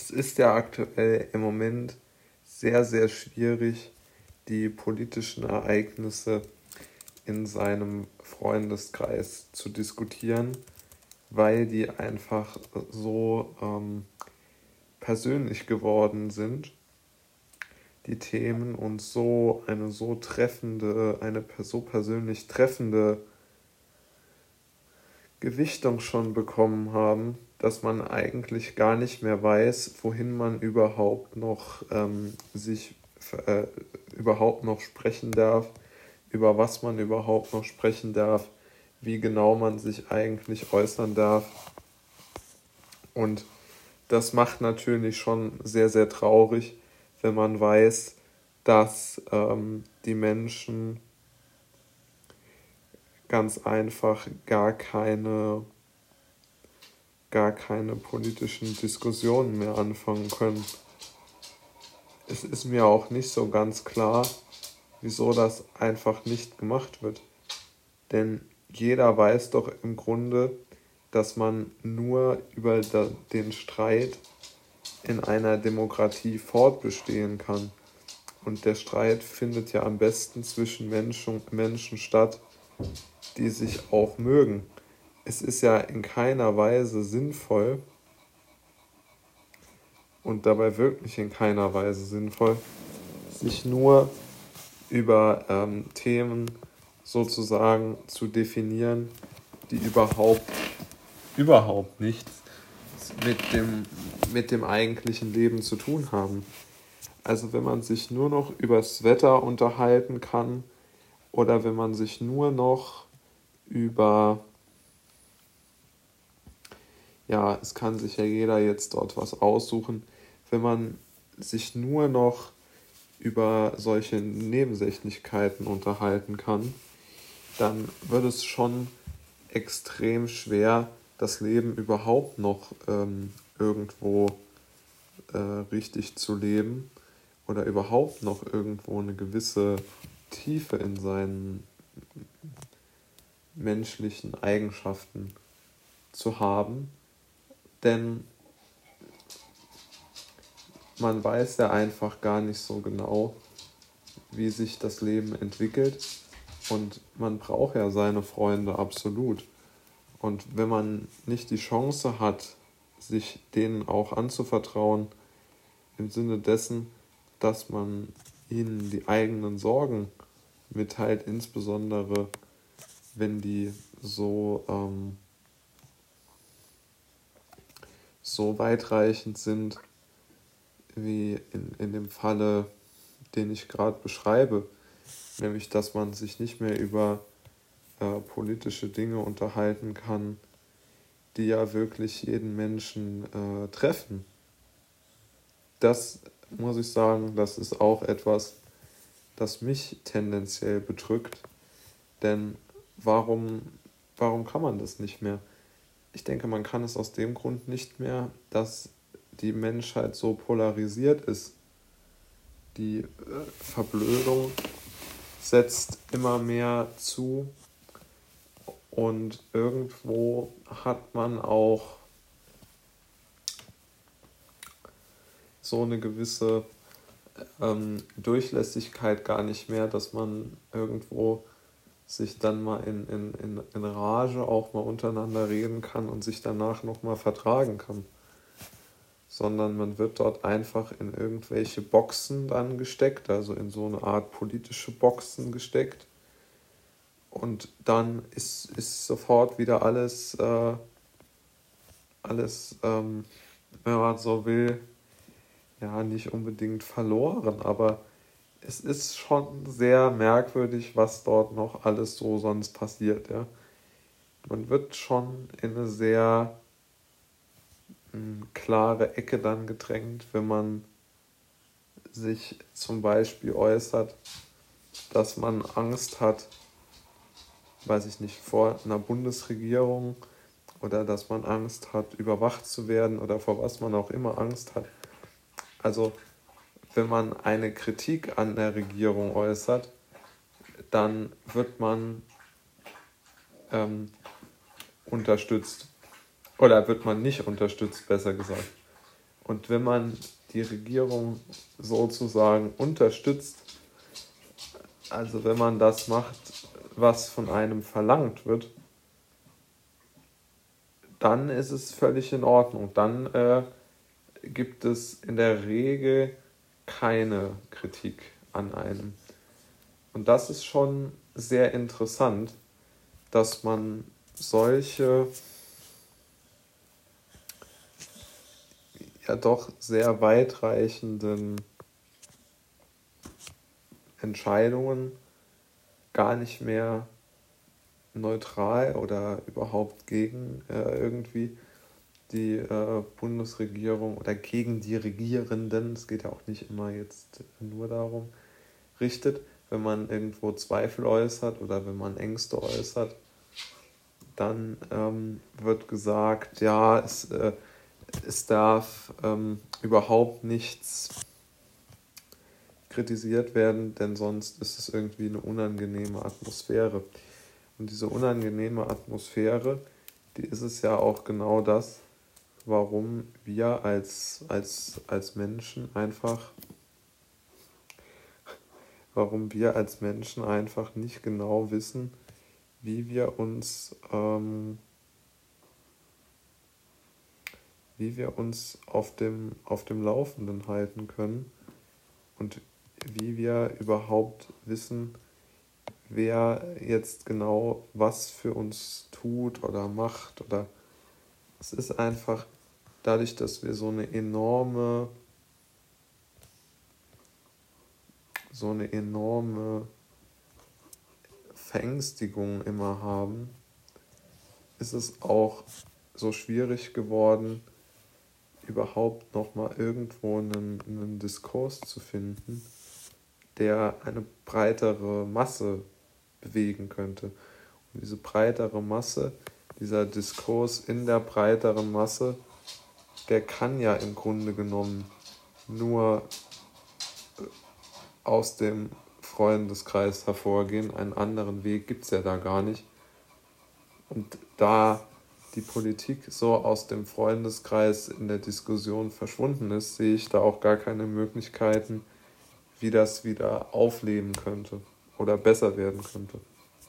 es ist ja aktuell im Moment sehr, sehr schwierig, die politischen Ereignisse in seinem Freundeskreis zu diskutieren, weil die einfach so ähm, persönlich geworden sind, die Themen und so eine so treffende, eine so persönlich treffende Gewichtung schon bekommen haben, dass man eigentlich gar nicht mehr weiß, wohin man überhaupt noch ähm, sich äh, überhaupt noch sprechen darf, über was man überhaupt noch sprechen darf, wie genau man sich eigentlich äußern darf. Und das macht natürlich schon sehr, sehr traurig, wenn man weiß, dass ähm, die Menschen ganz einfach gar keine gar keine politischen Diskussionen mehr anfangen können. Es ist mir auch nicht so ganz klar, wieso das einfach nicht gemacht wird. Denn jeder weiß doch im Grunde, dass man nur über den Streit in einer Demokratie fortbestehen kann. Und der Streit findet ja am besten zwischen Menschen, Menschen statt, die sich auch mögen es ist ja in keiner Weise sinnvoll und dabei wirklich in keiner Weise sinnvoll, sich nur über ähm, Themen sozusagen zu definieren, die überhaupt, überhaupt nichts mit dem, mit dem eigentlichen Leben zu tun haben. Also wenn man sich nur noch übers Wetter unterhalten kann oder wenn man sich nur noch über ja, es kann sich ja jeder jetzt dort was aussuchen. Wenn man sich nur noch über solche Nebensächlichkeiten unterhalten kann, dann wird es schon extrem schwer, das Leben überhaupt noch ähm, irgendwo äh, richtig zu leben oder überhaupt noch irgendwo eine gewisse Tiefe in seinen menschlichen Eigenschaften zu haben denn man weiß ja einfach gar nicht so genau, wie sich das Leben entwickelt. Und man braucht ja seine Freunde absolut. Und wenn man nicht die Chance hat, sich denen auch anzuvertrauen, im Sinne dessen, dass man ihnen die eigenen Sorgen mitteilt, insbesondere wenn die so ähm, so weitreichend sind, wie in, in dem Falle, den ich gerade beschreibe, nämlich dass man sich nicht mehr über äh, politische Dinge unterhalten kann, die ja wirklich jeden Menschen äh, treffen. Das muss ich sagen, das ist auch etwas, das mich tendenziell bedrückt. Denn warum, warum kann man das nicht mehr? Ich denke, man kann es aus dem Grund nicht mehr, dass die Menschheit so polarisiert ist. Die äh, Verblödung setzt immer mehr zu und irgendwo hat man auch so eine gewisse ähm, Durchlässigkeit gar nicht mehr, dass man irgendwo sich dann mal in, in, in, in Rage auch mal untereinander reden kann und sich danach nochmal vertragen kann. Sondern man wird dort einfach in irgendwelche Boxen dann gesteckt, also in so eine Art politische Boxen gesteckt. Und dann ist, ist sofort wieder alles, äh, alles ähm, wenn man so will, ja, nicht unbedingt verloren, aber es ist schon sehr merkwürdig, was dort noch alles so sonst passiert, ja. Man wird schon in eine sehr mh, klare Ecke dann gedrängt, wenn man sich zum Beispiel äußert, dass man Angst hat, weiß ich nicht, vor einer Bundesregierung oder dass man Angst hat, überwacht zu werden oder vor was man auch immer Angst hat. Also wenn man eine Kritik an der Regierung äußert, dann wird man ähm, unterstützt. Oder wird man nicht unterstützt, besser gesagt. Und wenn man die Regierung sozusagen unterstützt, also wenn man das macht, was von einem verlangt wird, dann ist es völlig in Ordnung. Dann äh, gibt es in der Regel keine Kritik an einem. Und das ist schon sehr interessant, dass man solche ja doch sehr weitreichenden Entscheidungen gar nicht mehr neutral oder überhaupt gegen äh, irgendwie die äh, Bundesregierung oder gegen die Regierenden, es geht ja auch nicht immer jetzt nur darum, richtet, wenn man irgendwo Zweifel äußert oder wenn man Ängste äußert, dann ähm, wird gesagt, ja, es, äh, es darf ähm, überhaupt nichts kritisiert werden, denn sonst ist es irgendwie eine unangenehme Atmosphäre. Und diese unangenehme Atmosphäre, die ist es ja auch genau das, warum wir als, als, als Menschen einfach, warum wir als Menschen einfach nicht genau wissen, wie wir uns, ähm, wie wir uns auf dem, auf dem Laufenden halten können und wie wir überhaupt wissen, wer jetzt genau was für uns tut oder macht oder es ist einfach dadurch, dass wir so eine enorme so eine enorme Verängstigung immer haben, ist es auch so schwierig geworden, überhaupt noch mal irgendwo einen, einen Diskurs zu finden, der eine breitere Masse bewegen könnte. Und diese breitere Masse, dieser Diskurs in der breiteren Masse, der kann ja im Grunde genommen nur äh, aus dem Freundeskreis hervorgehen. Einen anderen Weg gibt es ja da gar nicht. Und da die Politik so aus dem Freundeskreis in der Diskussion verschwunden ist, sehe ich da auch gar keine Möglichkeiten, wie das wieder aufleben könnte oder besser werden könnte.